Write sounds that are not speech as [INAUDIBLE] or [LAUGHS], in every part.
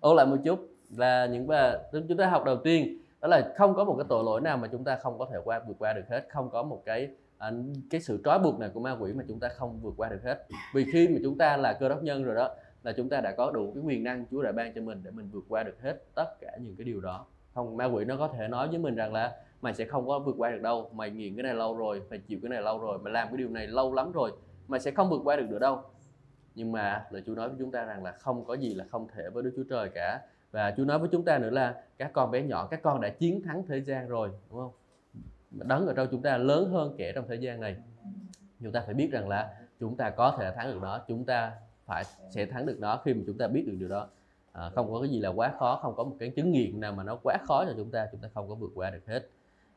ôn lại một chút là những bài chúng ta học đầu tiên. Đó là không có một cái tội lỗi nào mà chúng ta không có thể qua vượt qua được hết. Không có một cái à, cái sự trói buộc này của ma quỷ mà chúng ta không vượt qua được hết. Vì khi mà chúng ta là cơ đốc nhân rồi đó là chúng ta đã có đủ cái quyền năng Chúa đã ban cho mình để mình vượt qua được hết tất cả những cái điều đó. Không ma quỷ nó có thể nói với mình rằng là mày sẽ không có vượt qua được đâu. Mày nghiện cái này lâu rồi mày chịu cái này lâu rồi mày làm cái điều này lâu lắm rồi mày sẽ không vượt qua được nữa đâu nhưng mà lời Chúa nói với chúng ta rằng là không có gì là không thể với Đức Chúa Trời cả. Và Chúa nói với chúng ta nữa là các con bé nhỏ các con đã chiến thắng thế gian rồi đúng không? Đấng ở trong chúng ta lớn hơn kẻ trong thế gian này. Chúng ta phải biết rằng là chúng ta có thể thắng được nó chúng ta phải sẽ thắng được nó khi mà chúng ta biết được điều đó. À, không có cái gì là quá khó không có một cái chứng nghiện nào mà nó quá khó cho chúng ta chúng ta không có vượt qua được hết.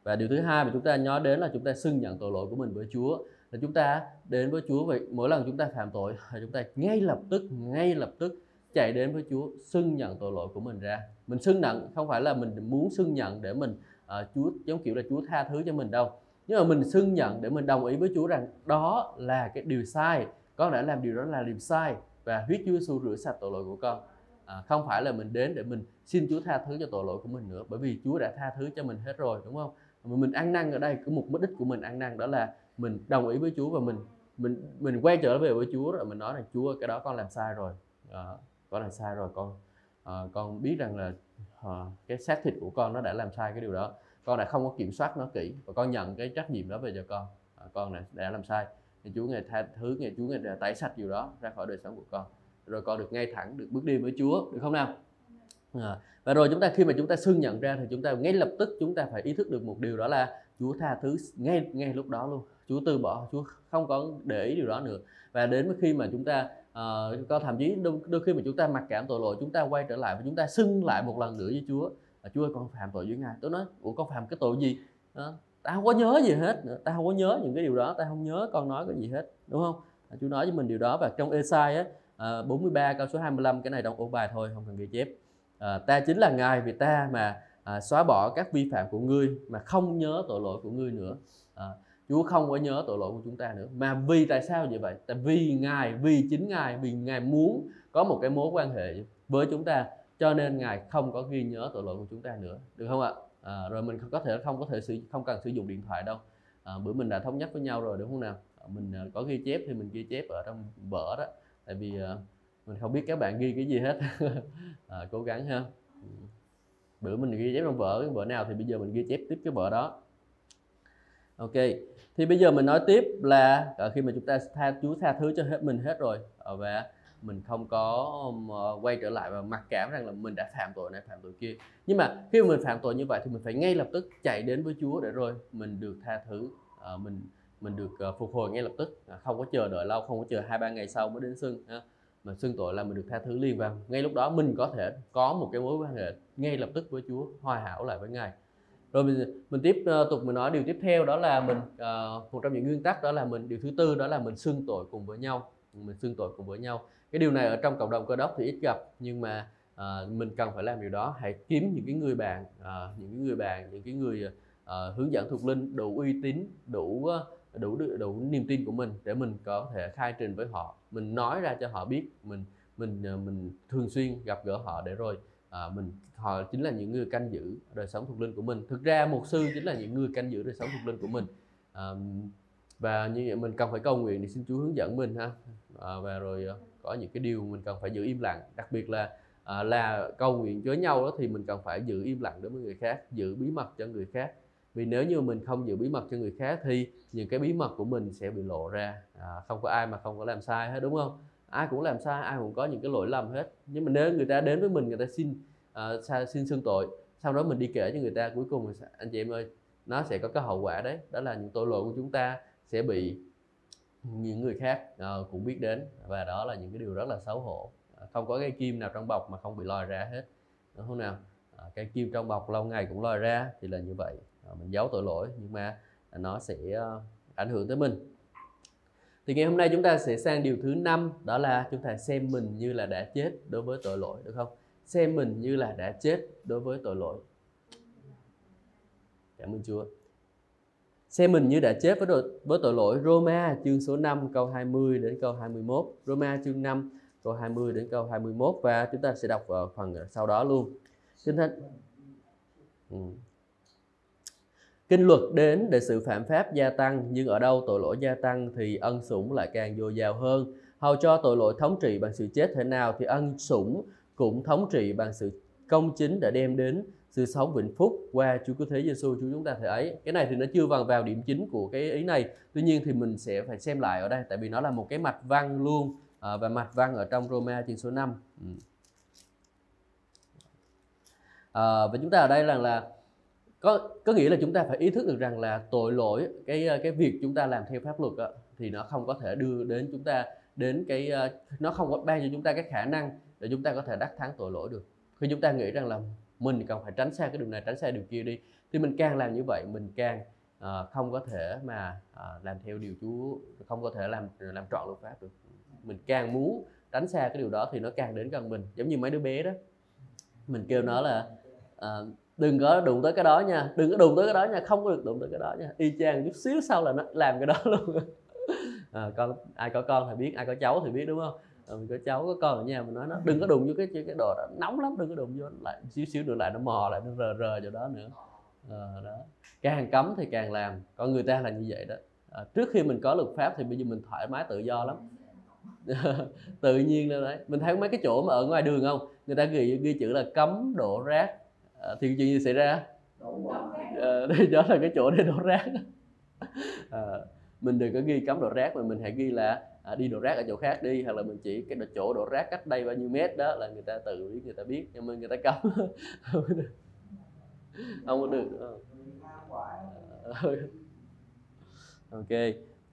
Và điều thứ hai mà chúng ta nhớ đến là chúng ta xưng nhận tội lỗi của mình với Chúa là chúng ta đến với Chúa vậy mỗi lần chúng ta phạm tội [LAUGHS] chúng ta ngay lập tức ngay lập tức chạy đến với Chúa xưng nhận tội lỗi của mình ra. Mình xưng nhận không phải là mình muốn xưng nhận để mình uh, Chúa giống kiểu là Chúa tha thứ cho mình đâu. Nhưng mà mình xưng nhận để mình đồng ý với Chúa rằng đó là cái điều sai con đã làm điều đó là điều sai và huyết Chúa Giêsu rửa sạch tội lỗi của con. À, không phải là mình đến để mình xin Chúa tha thứ cho tội lỗi của mình nữa bởi vì Chúa đã tha thứ cho mình hết rồi đúng không? Mà mình ăn năn ở đây cái mục đích của mình ăn năn đó là mình đồng ý với Chúa và mình mình mình quay trở về với Chúa rồi mình nói rằng Chúa cái đó con làm sai rồi. À, con làm sai rồi con à, con biết rằng là à, cái xác thịt của con nó đã làm sai cái điều đó. Con đã không có kiểm soát nó kỹ và con nhận cái trách nhiệm đó về cho con. À, con đã, đã làm sai. Thì Chúa ngài tha thứ ngài Chúa ngài đã tẩy sạch điều đó ra khỏi đời sống của con. Rồi con được ngay thẳng được bước đi với Chúa được không nào? À, và rồi chúng ta khi mà chúng ta xưng nhận ra thì chúng ta ngay lập tức chúng ta phải ý thức được một điều đó là Chúa tha thứ ngay ngay lúc đó luôn. Chúa từ bỏ Chúa không có để ý điều đó nữa. Và đến khi mà chúng ta uh, có thậm chí đôi, đôi khi mà chúng ta mặc cảm tội lỗi chúng ta quay trở lại và chúng ta xưng lại một lần nữa với Chúa là Chúa ơi con phạm tội với Ngài. Tôi nói ủa con phạm cái tội gì? Đó. ta không có nhớ gì hết nữa. ta không có nhớ những cái điều đó. Ta không nhớ con nói cái gì hết đúng không? Chúa nói với mình điều đó và trong Esai á ờ, à, 43 câu số 25 cái này trong ôn bài thôi không cần ghi chép. À, ta chính là ngài vì ta mà à, xóa bỏ các vi phạm của ngươi mà không nhớ tội lỗi của ngươi nữa. À, Chúa không có nhớ tội lỗi của chúng ta nữa. Mà vì tại sao vậy vậy? Tại vì ngài vì chính ngài vì ngài muốn có một cái mối quan hệ với chúng ta cho nên ngài không có ghi nhớ tội lỗi của chúng ta nữa. Được không ạ? À, rồi mình có thể không có thể sử không cần sử dụng điện thoại đâu. À, bữa mình đã thống nhất với nhau rồi đúng không nào? À, mình à, có ghi chép thì mình ghi chép ở trong vở đó. Tại vì à, mình không biết các bạn ghi cái gì hết. [LAUGHS] À, cố gắng ha. Ừ. Bữa mình ghi chép trong vở cái vở nào thì bây giờ mình ghi chép tiếp cái vở đó ok. Thì bây giờ mình nói tiếp là khi mà chúng ta tha, Chúa tha thứ cho hết, mình hết rồi ờ, và mình không có um, ờ, quay trở lại và mặc cảm rằng là mình đã phạm tội này, phạm tội kia. Nhưng mà khi mà mình phạm tội như vậy thì mình phải ngay lập tức chạy đến với Chúa để rồi mình được tha thứ ờ, mình mình được phục hồi ngay lập tức. À, không có chờ đợi lâu, không có chờ hai ba ngày sau mới đến xưng mà xưng tội là mình được tha thứ liền và ngay lúc đó mình có thể có một cái mối quan hệ ngay lập tức với Chúa, hòa hảo lại với Ngài rồi mình mình tiếp ờ, tục mình nói điều tiếp theo đó là mình uh, một trong những nguyên tắc đó là mình điều thứ tư đó là mình xưng tội cùng với nhau. Mình xưng tội cùng với nhau. Cái điều này ở trong cộng đồng cơ đốc thì ít gặp nhưng mà uh, mình cần phải làm điều đó. Hãy kiếm những cái người bạn uh, những cái người bạn những cái người uh, hướng dẫn thuộc linh đủ uy tín đủ đủ đủ niềm tin của mình để mình có thể khai trình với họ. Mình nói ra cho họ biết mình mình mình thường xuyên gặp gỡ họ để rồi à, mình họ chính là những người canh giữ đời sống thuộc linh của mình. Thực ra mục sư chính là những người canh giữ đời sống thuộc linh của mình. À, và như vậy mình cần phải cầu nguyện để xin Chúa hướng dẫn mình ha. À, và rồi ờ, có những cái điều mình cần phải giữ im lặng. Đặc biệt là à, là cầu nguyện với nhau đó thì mình cần phải giữ im lặng đối với người khác giữ bí mật cho người khác. Vì nếu như mình không giữ bí mật cho người khác thì những cái bí mật của mình sẽ bị lộ ra. À, không có ai mà không có làm sai hết đúng không? Ai cũng làm sai ai cũng có những cái lỗi lầm hết. Nhưng mà nếu người ta đến với mình người ta xin uh, xin xưng tội sau đó mình đi kể cho người ta cuối cùng anh chị em ơi nó sẽ có cái hậu quả đấy. Đó là những tội lỗi của chúng ta sẽ bị những người khác uh, cũng biết đến. Và đó là những cái điều rất là xấu hổ. Ờ, không có cái kim nào trong bọc mà không bị lòi ra hết. Đúng không nào? Cái kim trong bọc lâu ngày cũng lòi ra thì là như vậy. Mình giấu tội lỗi nhưng mà nó sẽ uh, ảnh hưởng tới mình thì ngày hôm nay chúng ta sẽ sang điều thứ năm đó là chúng ta xem mình như là đã chết đối với tội lỗi được không? Xem mình như là đã chết đối với tội lỗi. Cảm ơn Chúa. Xem mình như đã chết với tội, với tội lỗi. Roma chương số 5 câu 20 đến câu 21 Roma chương 5 câu 20 đến câu 21 và chúng ta sẽ đọc vào phần sau đó luôn. Kinh thánh. Ừ kinh luật đến để sự phạm pháp gia tăng nhưng ở đâu tội lỗi gia tăng thì ân sủng lại càng dồi dào hơn hầu cho tội lỗi thống trị bằng sự chết thế nào thì ân sủng cũng thống trị bằng sự công chính đã đem đến sự sống vĩnh phúc qua Chúa Cứu Thế Giêsu Chúa chúng ta thể ấy. Cái này thì nó chưa vào vào điểm chính của cái ý này. Tuy nhiên thì mình sẽ phải xem lại ở đây tại vì nó là một cái mạch văn luôn à, và mạch văn ở trong Roma chương số 5. Ừ. À, và chúng ta ở đây là là có có nghĩa là chúng ta phải ý thức được rằng là tội lỗi cái ờ, cái việc chúng ta làm theo pháp luật đó, thì nó không có thể đưa đến chúng ta đến cái ờ, nó không có ban cho chúng ta cái khả năng để chúng ta có thể đắc thắng tội lỗi được. Khi chúng ta nghĩ rằng là mình cần phải tránh xa cái điều này tránh xa điều kia đi thì mình càng làm như vậy mình càng uh, không có thể mà uh, làm theo điều Chúa không có thể làm làm trọn luật pháp được. Mình càng muốn tránh xa cái điều đó thì nó càng đến gần mình. Giống như mấy đứa bé đó mình kêu nó là uh, đừng có đụng tới cái đó nha. Đừng có đụng tới cái đó nha. Không có được đụng tới cái đó nha. Y chang chút xíu sau là nó làm cái đó [LAUGHS] luôn. À, con ai có con thì biết ai có cháu thì biết đúng không? À, mình có cháu có con ở nhà mình nói nó đừng có đụng vô cái cái đồ đó. Nóng lắm đừng có đụng vô lại xíu xíu nữa lại nó mò lại nó rờ rờ vào đó nữa. À, đó. Càng cấm thì càng làm. Con người ta là như vậy đó. À, trước khi mình có luật pháp thì bây giờ mình thoải mái tự do lắm. [LAUGHS] Tự nhiên lên đấy. Mình thấy mấy cái chỗ mà ở ngoài đường không? Người ta ghi ghi chữ là cấm đổ rác à, thì chuyện gì xảy ra? À, đây đó là cái chỗ để đổ rác. À, mình đừng có ghi cấm đổ rác mà mình hãy ghi là à, đi đổ rác ở chỗ khác đi hoặc là mình chỉ cái chỗ đổ rác cách đây bao nhiêu mét đó là người ta tự biết người ta biết nhưng mà người ta cấm. [LAUGHS] Không có được. Ok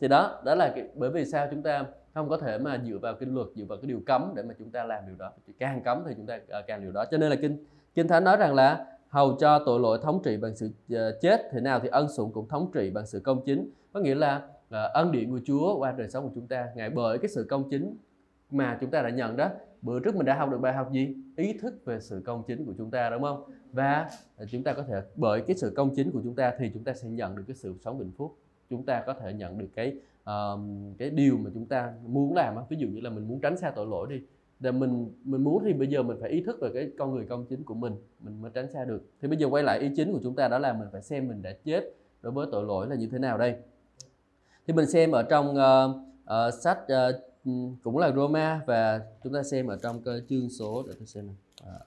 thì đó đó là cái, bởi vì sao chúng ta không có thể mà dựa vào kinh luật dựa vào cái điều cấm để mà chúng ta làm điều đó. Càng cấm thì chúng ta càng điều đó. Cho nên là kinh kinh thánh nói rằng là hầu cho tội lỗi thống trị bằng sự ờ, chết thế nào thì ân sủng cũng thống trị bằng sự công chính. Có nghĩa là ờ, ân điển của Chúa qua đời sống của chúng ta ngài bởi cái sự công chính mà chúng ta đã nhận đó bữa trước mình đã học được bài học gì? Ý thức về sự công chính của chúng ta đúng không? Và ờ, chúng ta có thể bởi cái sự công chính của chúng ta thì chúng ta sẽ nhận được cái sự sống hạnh phúc. Chúng ta có thể nhận được cái uh, cái điều mà chúng ta muốn làm ví dụ như là mình muốn tránh xa tội lỗi đi để mình mình muốn thì bây giờ mình phải ý thức về cái con người công chính của mình mình mới tránh xa được thì bây giờ quay lại ý chính của chúng ta đó là mình phải xem mình đã chết đối với tội lỗi là như thế nào đây thì mình xem ở trong uh, uh, sách uh, cũng là Roma và chúng ta xem ở trong cái chương số để tôi xem này. À.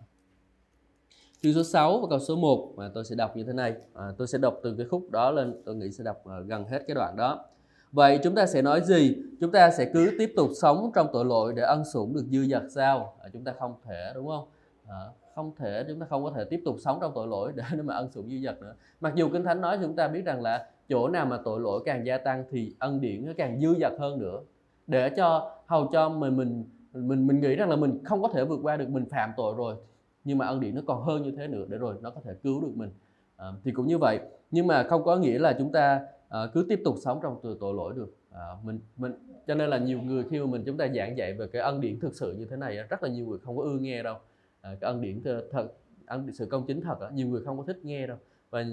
chương số 6 và câu số 1 mà tôi sẽ đọc như thế này à, tôi sẽ đọc từ cái khúc đó lên tôi nghĩ sẽ đọc uh, gần hết cái đoạn đó Vậy chúng ta sẽ nói gì? Chúng ta sẽ cứ tiếp tục sống trong tội lỗi để ân sủng được dư dật sao? À, chúng ta không thể đúng không? À, không thể chúng ta không có thể tiếp tục sống trong tội lỗi để [LAUGHS] mà ân sủng dư dật nữa. Mặc dù kinh thánh nói chúng ta biết rằng là chỗ nào mà tội lỗi càng gia tăng thì ân điển nó càng dư dật hơn nữa để cho hầu cho mình mình mình mình nghĩ rằng là mình không có thể vượt qua được mình phạm tội rồi nhưng mà ân điển nó còn hơn như thế nữa để rồi nó có thể cứu được mình à, thì cũng như vậy nhưng mà không có nghĩa là chúng ta à, cứ tiếp tục sống trong tội, tội lỗi được. À, mình mình cho nên là nhiều người khi mà mình chúng ta giảng dạy về cái ân điển thực sự như thế này rất là nhiều người không có ưa nghe đâu. À, cái ân điển thật ân sự công chính thật nhiều người không có thích nghe đâu. Và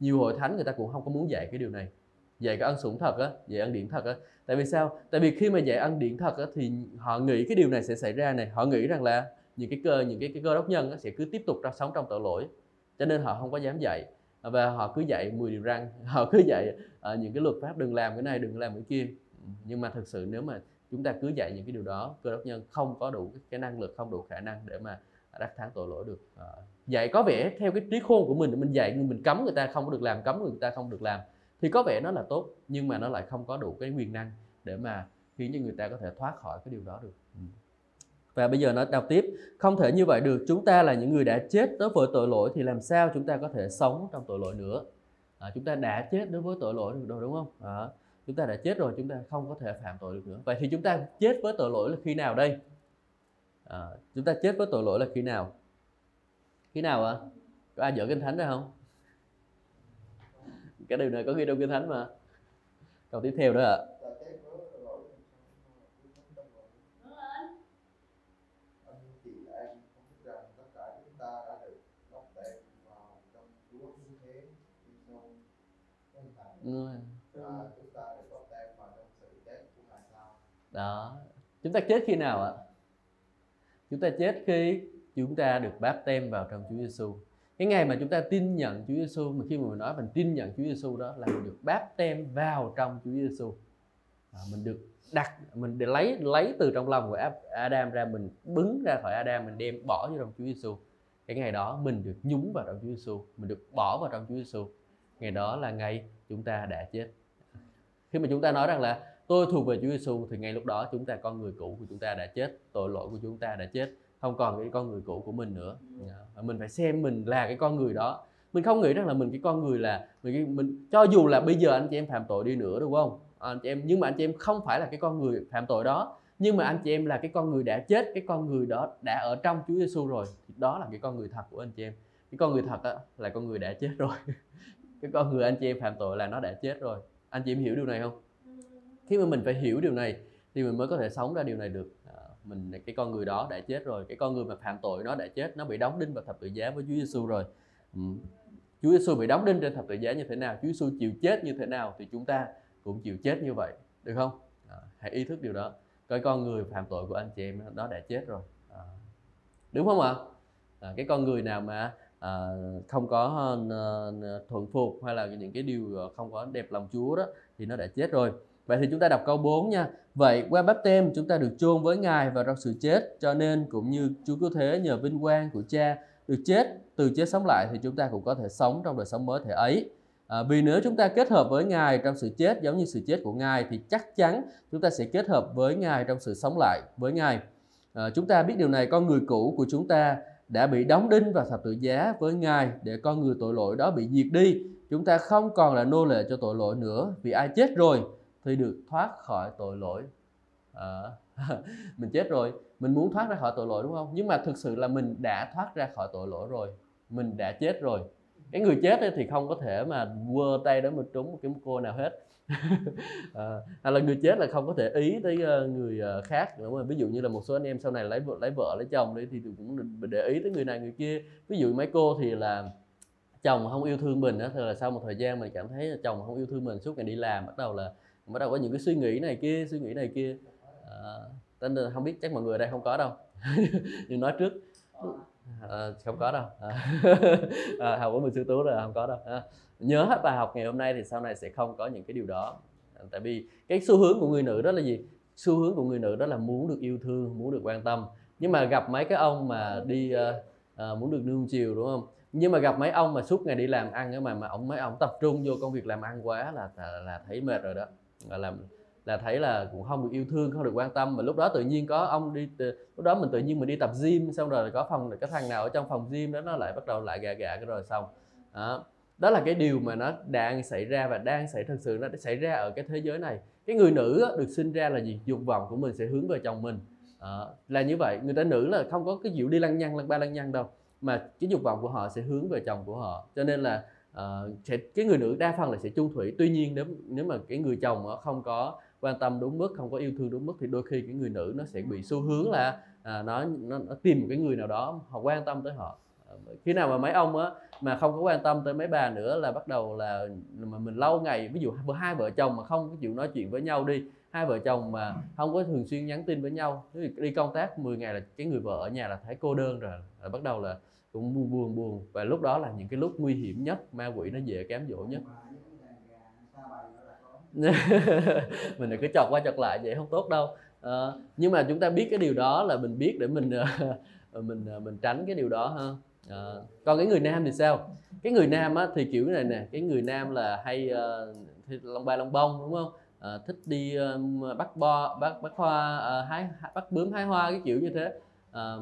nhiều hội thánh người ta cũng không có muốn dạy cái điều này. Dạy cái ân sủng thật á dạy ân điển thật á. Tại vì sao? Tại vì khi mà dạy ân điển thật á thì họ nghĩ cái điều này sẽ xảy ra này. Họ nghĩ rằng là những cái cơ những cái, cái cơ đốc nhân á, sẽ cứ tiếp tục ra sống trong tội lỗi. Cho nên họ không có dám dạy. Ờ, và họ cứ dạy 10 điều răng [LAUGHS] họ cứ dạy uh, những cái luật pháp đừng làm cái này đừng làm cái kia ừ, nhưng mà thực sự nếu mà chúng ta cứ dạy những cái điều đó cơ đốc nhân không có đủ cái năng lực không đủ khả năng để mà đắc thắng tội lỗi được uh, dạy có vẻ theo cái trí khôn của mình mình dạy mình cấm người ta không có được làm cấm người ta không được làm thì có vẻ nó là tốt nhưng mà nó lại không có đủ cái quyền năng để mà khiến cho người ta có thể thoát khỏi cái điều đó được ừ và bây giờ nó đọc tiếp. Không thể như vậy được. Chúng ta là những người đã chết đối với tội lỗi thì làm sao chúng ta có thể sống trong tội lỗi nữa? À, chúng ta đã chết đối với tội lỗi được rồi đúng không? À, chúng ta đã chết rồi chúng ta không có thể phạm tội được nữa. Vậy thì chúng ta chết với tội lỗi là khi nào đây? À, chúng ta chết với tội lỗi là khi nào? Khi nào ạ? Có ai dở kinh thánh ra không? Cái điều này có ghi trong kinh thánh mà. Câu tiếp theo đó ạ. à. Đó. Chúng ta chết khi nào ạ? Chúng ta chết khi chúng ta được báp tem vào trong Chúa Giêsu cái ngày mà chúng ta tin nhận Chúa Giêsu mà khi mà mình nói mình tin nhận Chúa Giêsu đó là mình được báp tem vào trong Chúa Giêsu à, mình được đặt mình để lấy lấy từ trong lòng của Adam ra mình bứng ra khỏi Adam mình đem bỏ vô trong Chúa Giêsu cái ngày đó mình được nhúng vào trong Chúa Giêsu mình được bỏ vào trong Chúa Giêsu ngày đó là ngày chúng ta đã chết khi mà chúng ta nói rằng là tôi thuộc về Chúa Giêsu thì ngay lúc đó chúng ta con người cũ của chúng ta đã chết tội lỗi của chúng ta đã chết không còn cái con người cũ của mình nữa và mình phải xem mình là cái con người đó mình không nghĩ rằng là mình cái con người là mình, mình cho dù là bây giờ anh chị em phạm tội đi nữa đúng không anh chị em nhưng mà anh chị em không phải là cái con người phạm tội đó nhưng mà anh chị em là cái con người đã chết cái con người đó đã ở trong Chúa Giêsu rồi thì đó là cái con người thật của anh chị em cái con người thật á, là con người đã chết rồi cái con người anh chị em phạm tội là nó đã chết rồi. Anh chị em hiểu điều này không? Khi mà mình phải hiểu điều này thì mình mới có thể sống ra điều này được. À, mình cái con người đó đã chết rồi cái con người mà phạm tội nó đã chết nó bị đóng đinh vào thập tự giá với Chúa Giêsu rồi. Ừ. Chúa Giêsu bị đóng đinh trên thập tự giá như thế nào Chúa Giêsu chịu chết như thế nào thì chúng ta cũng chịu chết như vậy được không? À, hãy ý thức điều đó. Cái con người phạm tội của anh chị em đó đã chết rồi. À, đúng không ạ? À, cái con người nào mà à, không có uh, thuận phục hay là những cái điều ờ, không có đẹp lòng Chúa đó thì nó đã chết rồi Vậy thì chúng ta đọc câu 4 nha. Vậy qua báp tem chúng ta được chôn với Ngài và trong sự chết, cho nên cũng như Chúa cứu thế nhờ vinh quang của Cha được chết, từ chết sống lại thì chúng ta cũng có thể sống trong đời sống mới thể ấy. À, vì nếu chúng ta kết hợp với Ngài trong sự chết giống như sự chết của Ngài thì chắc chắn chúng ta sẽ kết hợp với Ngài trong sự sống lại với Ngài. À, chúng ta biết điều này con người cũ của chúng ta đã bị đóng đinh vào thập tự giá với Ngài để con người tội lỗi đó bị diệt đi. Chúng ta không còn là nô lệ cho tội lỗi nữa vì ai chết rồi thì được thoát khỏi tội lỗi. À, [LAUGHS] mình chết rồi, mình muốn thoát ra khỏi tội lỗi đúng không? Nhưng mà thực sự là mình đã thoát ra khỏi tội lỗi rồi. Mình đã chết rồi cái người chết thì không có thể mà quơ tay đó mà trúng một cái cô nào hết [LAUGHS] Ờ, à, hay là người chết là không có thể ý tới ờ, người ờ, khác đúng không? ví dụ như là một số anh em sau này lấy vợ lấy vợ lấy chồng đi thì cũng để ý tới người này người kia. Ví dụ mấy cô thì là chồng không yêu thương mình đó thì là sau một thời gian mình cảm thấy là chồng không yêu thương mình suốt ngày đi làm bắt đầu là bắt đầu có những cái suy nghĩ này kia suy nghĩ này kia. À, nên là không biết chắc mọi người ở đây không có đâu. [LAUGHS] Nhưng nói trước à, không có đâu. À, à, [LAUGHS] học của mình sư tú là không có đâu. À, nhớ hết bài học ngày hôm nay thì sau này sẽ không có những cái điều đó. À, tại vì cái xu hướng của người nữ đó là gì? Xu hướng của người nữ đó là muốn được yêu thương muốn được quan tâm. Nhưng mà gặp mấy cái ông mà đi uh, uh, muốn được nương chiều đúng không? Nhưng mà gặp mấy ông mà suốt ngày đi làm ăn mà mà ông mấy ông tập trung vô công việc làm ăn quá là là, là thấy mệt rồi đó. Là làm là thấy là cũng không được yêu thương không được quan tâm. Mà lúc đó tự nhiên có ông đi lúc đó mình tự nhiên mình đi tập gym xong rồi có phòng cái thằng nào ở trong phòng gym đó nó lại bắt đầu lại gà gà cái rồi xong. Đó. đó là cái điều mà nó đang xảy ra và đang xảy thật sự nó xảy ra ở cái thế giới này. Cái người nữ được sinh ra là gì? Dục vọng của mình sẽ hướng về chồng mình. À, là như vậy. Người ta nữ là không có cái dịu đi lăng nhăng lăng ba lăng nhăng đâu. Mà cái dục vọng của họ sẽ hướng về chồng của họ. Cho nên là uh, sẽ cái người nữ đa phần là sẽ chung thủy. Tuy nhiên nếu nếu mà cái người chồng không có quan tâm đúng mức không có yêu thương đúng mức thì đôi khi cái người nữ nó sẽ bị xu hướng là à, nó, nó nó tìm một cái người nào đó họ quan tâm tới họ. À, khi nào mà mấy ông á mà không có quan tâm tới mấy bà nữa là bắt đầu là mà mình lâu ngày ví dụ hai vợ chồng mà không có chịu nói chuyện với nhau đi hai vợ chồng mà không có thường xuyên nhắn tin với nhau đi công tác 10 ngày là cái người vợ ở nhà là thấy cô đơn rồi là bắt đầu là cũng buồn buồn buồn. Và lúc đó là những cái lúc nguy hiểm nhất ma quỷ nó dễ cám dỗ nhất. [LAUGHS] mình đừng cứ chọc qua chọc lại vậy không tốt đâu. À, nhưng mà chúng ta biết cái điều đó là mình biết để mình ờ, [LAUGHS] mình ờ, mình tránh cái điều đó ha. À, còn cái người nam thì sao? Cái người nam á, thì kiểu này nè cái người nam là hay uh, lông ba lông bông đúng không? À, thích đi uh, bắt bo bắt bắt hoa uh, hái bắt bướm hái hoa cái kiểu như thế. À,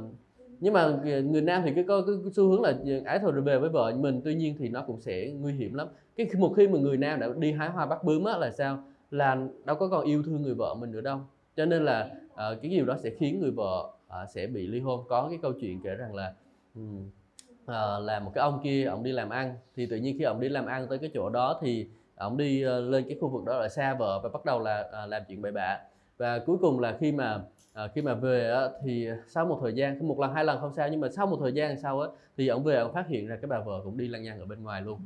nhưng mà ờ, người nam thì cái có cái, xu hướng là ờ, ái thù về với vợ mình tuy nhiên thì nó cũng sẽ nguy hiểm lắm. Cái một khi mà người nam đã đi hái hoa bắt bướm á là sao? Là đâu có còn yêu thương người vợ mình nữa đâu. Cho nên là uh, cái điều đó sẽ khiến người vợ uh, sẽ bị ly hôn. Có cái câu chuyện kể rằng là um, uh, là một cái ông kia ông đi làm ăn. Thì tự nhiên khi ông đi làm ăn tới cái chỗ đó thì ông đi uh, lên cái khu vực đó là xa vợ và bắt đầu là uh, làm chuyện bậy bạ. Và cuối cùng là khi mà à, khi mà về á, thì sau một thời gian một lần hai lần không sao nhưng mà sau một thời gian sau á, thì ông về ông phát hiện ra cái bà vợ cũng đi lăng nhăng ở bên ngoài luôn.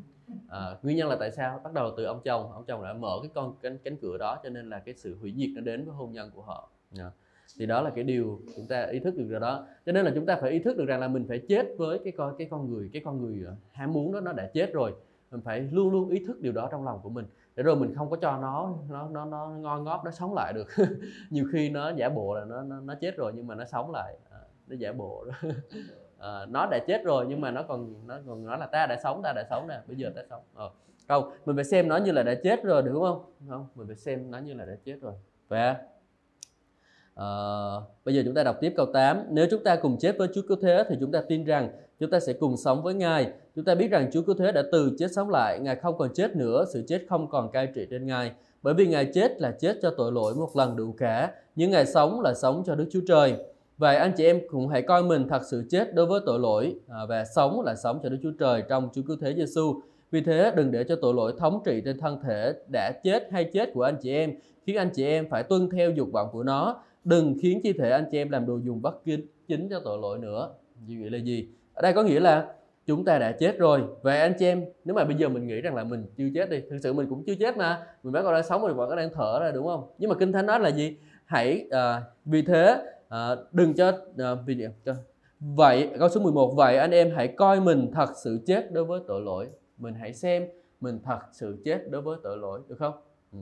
À, nguyên nhân là tại sao? Bắt đầu từ ông chồng ông chồng đã mở cái con cánh cánh cửa đó cho nên là cái sự hủy diệt nó đến với hôn nhân của họ. À. thì đó là cái điều chúng ta ý thức được rồi đó. Cho nên là chúng ta phải ý thức được rằng là mình phải chết với cái con cái con người cái con người ờ, ham muốn đó nó đã chết rồi. Mình phải luôn luôn ý thức điều đó trong lòng của mình để rồi mình không có cho nó nó nó nó ngon ngót nó sống lại được. [LAUGHS] Nhiều khi nó giả bộ là nó nó, nó chết rồi nhưng mà nó sống lại. À, nó giả bộ. [LAUGHS] À, nó đã chết rồi nhưng mà nó còn nó còn nói là ta đã sống ta đã sống nè bây giờ ta sống. Ờ. không mình phải xem nó như là đã chết rồi đúng không? Không mình phải xem nó như là đã chết rồi. Và Uh, bây giờ chúng ta đọc tiếp câu 8 Nếu chúng ta cùng chết với Chúa Cứu Thế thì chúng ta tin rằng chúng ta sẽ cùng sống với Ngài. Chúng ta biết rằng Chúa Cứu Thế đã từ chết sống lại, Ngài không còn chết nữa, sự chết không còn cai trị trên Ngài. Bởi vì Ngài chết là chết cho tội lỗi một lần đủ cả, nhưng Ngài sống là sống cho Đức Chúa Trời. Vậy anh chị em cũng hãy coi mình thật sự chết đối với tội lỗi à, và sống là sống cho Đức Chúa Trời trong Chúa Cứu Thế Giêsu. Vì thế đừng để cho tội lỗi thống trị trên thân thể đã chết hay chết của anh chị em, khiến anh chị em phải tuân theo dục vọng của nó. Đừng khiến chi thể anh chị em làm đồ dùng bất kính chính cho tội lỗi nữa. Như vậy là gì? Ở đây có nghĩa là chúng ta đã chết rồi. Vậy anh chị em nếu mà bây giờ mình nghĩ rằng là mình chưa chết đi thực sự mình cũng chưa chết mà. Mình vẫn còn đang sống mình vẫn còn đang thở ra đúng không? Nhưng mà kinh thánh nói là gì? Hãy à, vì thế à, đừng cho à, vì cho vậy câu số 11 vậy anh em hãy coi mình thật sự chết đối với tội lỗi. Mình hãy xem mình thật sự chết đối với tội lỗi. Được không? Ừ.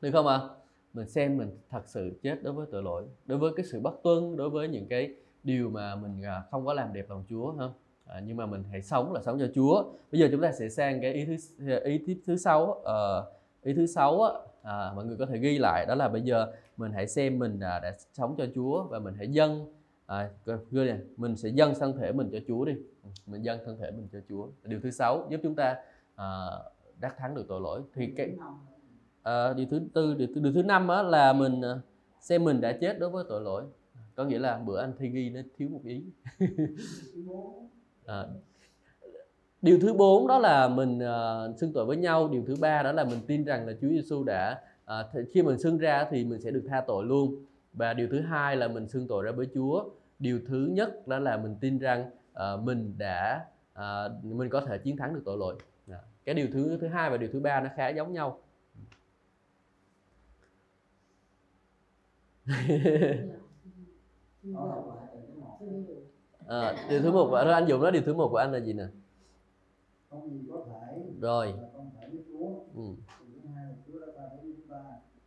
được không ạ? À? mình xem mình thật sự chết đối với tội lỗi đối với cái sự bất tuân đối với những cái điều mà mình à, không có làm đẹp lòng Chúa ha? À, nhưng mà mình hãy sống là sống cho Chúa. Bây giờ chúng ta sẽ sang cái ý thứ ý thứ, thứ sáu à, ý thứ sáu á, à, mọi người có thể ghi lại đó là bây giờ mình hãy xem mình à, đã sống cho Chúa và mình hãy dâng à, ghi này mình sẽ dâng thân thể mình cho Chúa đi. Ừ, mình dâng thân thể mình cho Chúa. Điều thứ sáu giúp chúng ta à, đắc thắng được tội lỗi. Thì cái à, điều thứ tư điều, điều thứ năm á, là mình à, xem mình đã chết đối với tội lỗi có nghĩa là bữa anh thi ghi nó thiếu một ý. À, [LAUGHS] điều thứ bốn đó là mình uh, xưng tội với nhau. Điều thứ ba đó là mình tin rằng là Chúa Giêsu đã uh, khi mình xưng ra thì mình sẽ được tha tội luôn. Và điều thứ hai là mình xưng tội ra với Chúa. Điều thứ nhất đó là mình tin rằng uh, mình đã uh, mình có thể chiến thắng được tội lỗi. Yeah. cái điều thứ thứ hai và điều thứ ba nó khá giống nhau à, điều thứ một anh dùng nói điều thứ một của anh là gì nè? Không gì có thể rồi. Ừ.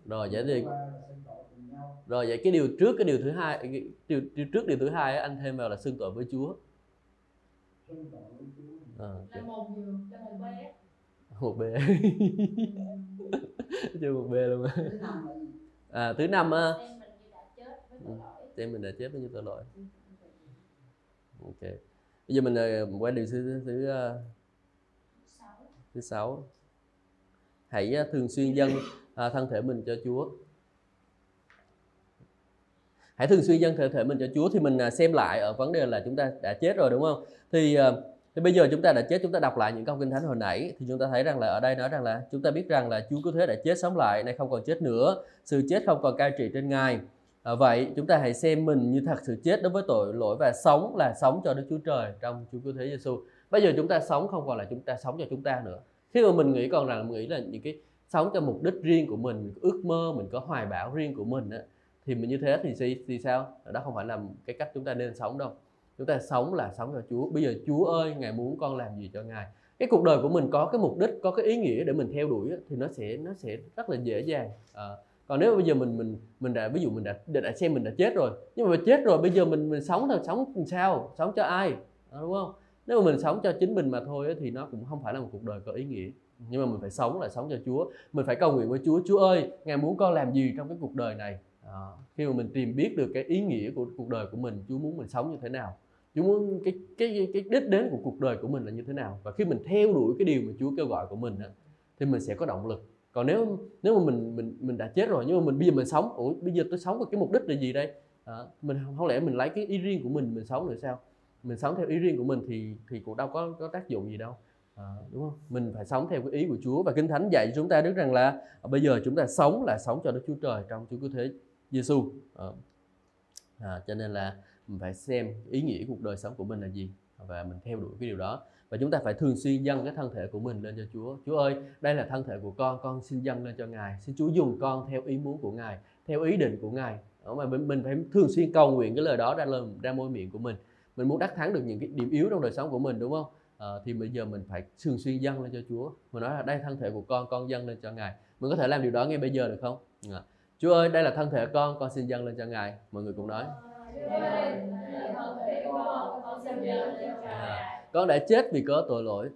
rồi vậy thì rồi vậy cái điều trước cái điều thứ hai cái điều, điều trước điều thứ hai anh thêm vào là xưng tội với Chúa. Xưng tội với Chúa à, okay. một giường [LAUGHS] cho một bé luôn à thứ năm á xem mình đã chết với những tội lỗi. Ok. Bây giờ mình ờ, quay điều thứ thứ ờ, thứ sáu. Hãy à, thường xuyên dâng à, thân thể mình cho Chúa. Hãy thường xuyên dâng thể thể mình cho Chúa thì mình xem lại ở vấn đề là chúng ta đã chết rồi đúng không? Thì thì bây giờ chúng ta đã chết chúng ta đọc lại những câu kinh thánh hồi nãy thì chúng ta thấy rằng là ở đây nói rằng là chúng ta biết rằng là Chúa cứu thế đã chết sống lại nay không còn chết nữa. Sự chết không còn cai trị trên ngài à, vậy chúng ta hãy xem mình như thật sự chết đối với tội lỗi và sống là sống cho Đức Chúa Trời trong Chúa cứu thế Giêsu bây giờ chúng ta sống không còn là chúng ta sống cho chúng ta nữa. Khi mà mình nghĩ còn rằng mình nghĩ là những cái sống cho mục đích riêng của mình ước mơ mình có hoài bão riêng của mình á, thì mình như thế thì, thì thì sao? Đó không phải là cái cách chúng ta nên sống đâu. Chúng ta sống là sống cho Chúa. Bây giờ Chúa ơi ngài muốn con làm gì cho ngài? Cái cuộc đời của mình có cái mục đích có cái ý nghĩa để mình theo đuổi thì nó sẽ nó sẽ rất là dễ dàng. À, còn nếu bây giờ mình mình mình đã ví dụ mình đã đã xem mình đã chết rồi nhưng mà chết rồi bây giờ mình mình sống là sống làm sao? Sống cho ai? Đó, đúng không? Nếu mà mình sống cho chính mình mà thôi thì nó cũng không phải là một cuộc đời có ý nghĩa. Nhưng mà mình phải sống là sống cho Chúa. Mình phải cầu nguyện với Chúa Chúa ơi ngài muốn con làm gì trong cái cuộc đời này? À, khi mà mình tìm biết được cái ý nghĩa của cuộc đời của mình Chúa muốn mình sống như thế nào? Chúa muốn cái cái cái đích đến của cuộc đời của mình là như thế nào? Và khi mình theo đuổi cái điều mà Chúa kêu gọi của mình á, thì mình sẽ có động lực còn nếu nếu mà mình mình mình đã chết rồi nhưng mà mình bây giờ mình sống ủa bây giờ tôi sống với cái mục đích là gì đây? À, mình không lẽ mình lấy cái ý riêng của mình mình sống rồi sao? Mình sống theo ý riêng của mình thì thì cũng đâu có có tác dụng gì đâu. À, đúng không? Mình phải sống theo cái ý của Chúa. Và kinh thánh dạy chúng ta đức rằng là à, bây giờ chúng ta sống là sống cho Đức Chúa Trời trong Chúa cứu thế Giêsu à, à, cho nên là mình phải xem ý nghĩa cuộc đời sống của mình là gì và mình theo đuổi cái điều đó. Và chúng ta phải thường xuyên dâng cái thân thể của mình lên cho Chúa. Chúa ơi, đây là thân thể của con, con xin dâng lên cho Ngài. Xin Chúa dùng con theo ý muốn của Ngài, theo ý định của Ngài. đó mà mình, mình phải thường xuyên cầu nguyện cái lời đó ra lời ra môi miệng của mình. Mình muốn đắc thắng được những cái điểm yếu trong đời sống của mình đúng không? À, thì bây giờ mình phải thường xuyên dâng lên cho Chúa. Mình nói là đây thân thể của con con dâng lên cho ngài. Mình có thể làm điều đó ngay bây giờ được không? À. Chúa ơi đây là thân thể con con xin dâng lên cho ngài. Mọi người cùng nói. À, con đã chết vì có tội lỗi.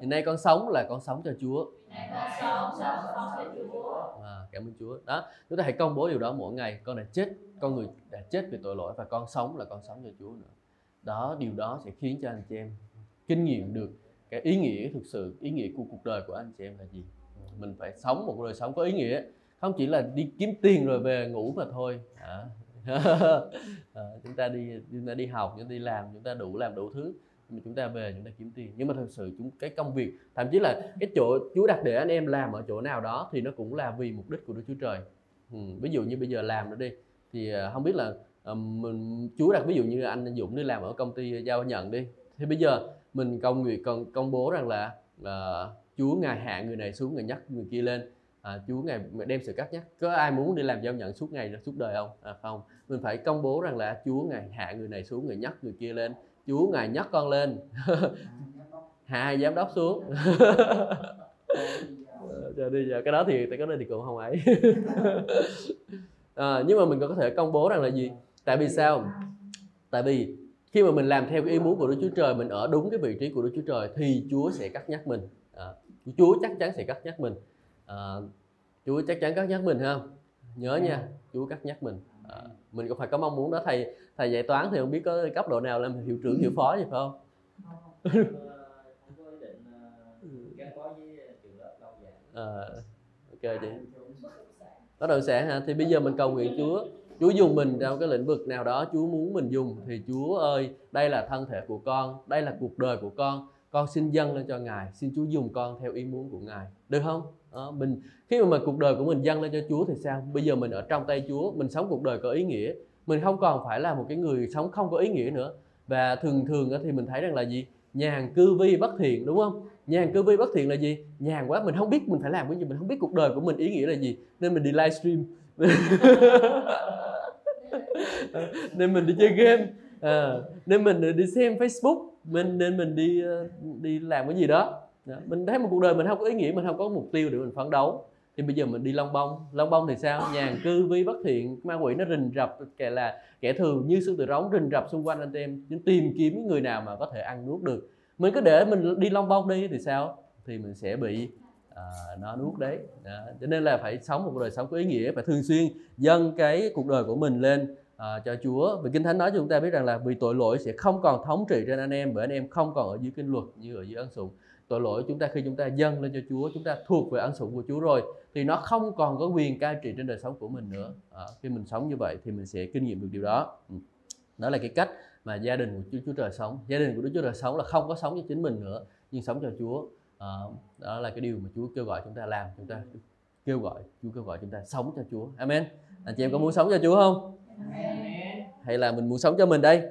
Hiện nay con sống là con sống cho Chúa. À, cảm ơn Chúa. Đó chúng ta hãy công bố điều đó mỗi ngày. Con đã chết con người đã chết vì tội lỗi và con sống là con sống cho Chúa nữa. Đó điều đó sẽ khiến cho anh chị em kinh nghiệm được cái ý nghĩa thực sự ý nghĩa của cuộc đời của anh chị em là gì. Mình phải sống một đời sống có ý nghĩa. Không chỉ là đi kiếm tiền rồi về ngủ mà thôi. À à, chúng ta đi chúng ta đi học chúng ta đi làm chúng ta đủ làm đủ thứ mà chúng ta về chúng ta kiếm tiền. Nhưng mà thực sự chúng cái công việc thậm chí là cái chỗ Chúa đặt để anh em làm ở chỗ nào đó thì nó cũng là vì mục đích của Đức Chúa Trời. Ừ, ví dụ như bây giờ làm nó đi thì ờ, không biết là um, mình Chúa đặt ví dụ như anh Dũng đi làm ở công ty giao nhận đi thì bây giờ mình công nguyện công công bố rằng là uh, Chúa ngài hạ người này xuống người nhắc người kia lên à, Chúa ngài đem sự cắt nhắc. Có ai muốn đi làm giao nhận suốt ngày suốt đời không? À, không. Mình phải công bố rằng là Chúa ngài hạ người này xuống người nhắc người kia lên. Chúa ngài nhắc con lên. [LAUGHS] Hạ giám đốc xuống. [LAUGHS] Giờ đi giờ cái đó thì cái đó thì cũng không ấy. [LAUGHS] À, nhưng mà mình có thể công bố rằng là gì? Tại vì sao? Tại vì khi mà mình làm theo cái ý muốn của Đức Chúa Trời mình ở đúng cái vị trí của Đức Chúa Trời thì Chúa sẽ cắt nhắc mình. À, Chúa chắc chắn sẽ cắt nhắc mình à, Chúa chắc chắn cắt nhắc mình ha nhớ nha Chúa cắt nhắc mình. À, mình cũng phải có mong muốn đó thầy thầy dạy toán thì không biết có cấp độ nào làm hiệu trưởng hiệu phó gì phải không? À, [LAUGHS] ok chị bất động sản hả? Thì bây giờ mình cầu nguyện Chúa. Chúa dùng mình trong cái lĩnh vực nào đó Chúa muốn mình dùng thì Chúa ơi đây là thân thể của con đây là cuộc đời của con. Con xin dâng lên cho Ngài. Xin Chúa dùng con theo ý muốn của Ngài. Được không à, mình khi mà, mà cuộc đời của mình dâng lên cho Chúa thì sao? Bây giờ mình ở trong tay Chúa mình sống cuộc đời có ý nghĩa. Mình không còn phải là một cái người sống không có ý nghĩa nữa. Và thường thường thì mình thấy rằng là gì? Nhàn cư vi bất thiện đúng không? Nhàn cư vi bất thiện là gì? Nhàn quá mình không biết mình phải làm cái gì mình không biết cuộc đời của mình ý nghĩa là gì. Nên mình đi livestream. [LAUGHS] Nên mình đi chơi game. À, nên mình ờ, đi xem facebook. Mình nên mình đi đi làm cái gì đó. Dạ. mình thấy một cuộc đời mình không có ý nghĩa mình không có mục tiêu để mình phấn đấu. Thì bây giờ mình đi long bông. Long bông thì sao? Nhàn cư vi bất thiện ma quỷ nó rình rập kẻ là kẻ thường như sư tử rống rình rập xung quanh anh em nhưng tìm kiếm người nào mà có thể ăn nuốt được. Mình cứ để mình đi long bông đi thì sao? Thì mình sẽ bị à, nó nuốt đấy. Đó. cho nên là phải sống một cuộc đời sống có ý nghĩa phải thường xuyên dâng cái cuộc đời của mình lên à, cho Chúa. Vì Kinh Thánh nói cho chúng ta biết rằng là vì tội lỗi sẽ không còn thống trị trên anh em bởi anh em không còn ở dưới kinh luật như ở dưới ân sủng tội lỗi chúng ta khi chúng ta dâng lên cho Chúa chúng ta thuộc về ân sủng của Chúa rồi thì nó không còn có quyền cai trị trên đời sống của mình nữa. À, khi mình sống như vậy thì mình sẽ kinh nghiệm được điều đó. Ừ. đó là cái cách mà gia đình của Chúa, Chúa Trời sống. Gia đình của Đức Chúa Trời sống là không có sống cho chính mình nữa nhưng sống cho Chúa. À, đó là cái điều mà Chúa kêu gọi chúng ta làm chúng ta kêu gọi Chúa kêu gọi chúng ta sống cho Chúa. Amen. Anh chị em có muốn sống cho Chúa không? Amen. hay là mình muốn sống cho mình đây?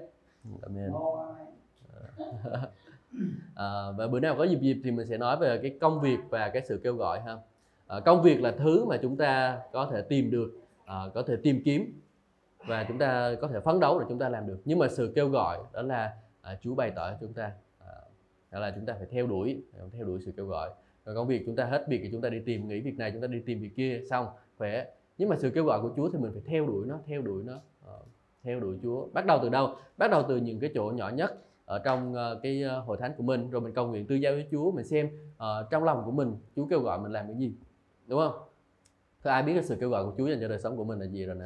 Amen [LAUGHS] à, và bữa nào có dịp dịp thì mình sẽ nói về cái công việc và cái sự kêu gọi ha. À, công việc là thứ mà chúng ta có thể tìm được à, có thể tìm kiếm và chúng ta có thể phấn đấu để chúng ta làm được. Nhưng mà sự kêu gọi đó là à, Chúa bày tỏ cho chúng ta à, đó là chúng ta phải theo đuổi theo đuổi sự kêu gọi. Rồi công việc chúng ta hết việc thì chúng ta đi tìm nghĩ việc này chúng ta đi tìm việc kia xong khỏe. Nhưng mà sự kêu gọi của Chúa thì mình phải theo đuổi nó theo đuổi nó à, theo đuổi Chúa. Bắt đầu từ đâu? Bắt đầu từ những cái chỗ nhỏ nhất ở trong ờ, cái ờ, hội thánh của mình. Rồi mình cầu nguyện tư giao với Chúa mình xem uh, trong lòng của mình Chúa kêu gọi mình làm cái gì đúng không? Thế ai biết cái sự kêu gọi của Chúa dành cho đời sống của mình là gì rồi nè?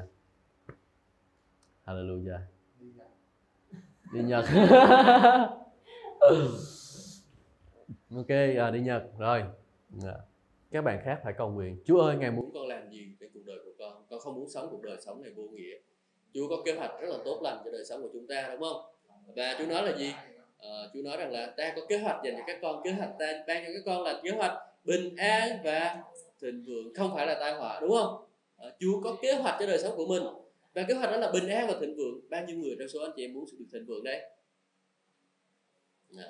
Hallelujah. Đi Nhật. [LAUGHS] Ok à, đi Nhật. Rồi. À. các bạn khác phải cầu nguyện. Chúa ơi ngài muốn con làm gì với cuộc đời của con? Con không muốn sống cuộc đời sống này vô nghĩa. Chúa có kế hoạch rất là tốt lành cho đời sống của chúng ta đúng không? Và Chúa nói là gì? À, Chúa nói rằng là ta có kế hoạch dành cho các con kế hoạch ta ban cho các con là kế hoạch bình an và thịnh vượng không phải là tai họa đúng không? À, Chúa có kế hoạch cho đời sống của mình. Và kế hoạch đó là bình an và thịnh vượng. Bao nhiêu người trong số anh chị em muốn được thịnh vượng đây? [LAUGHS] À.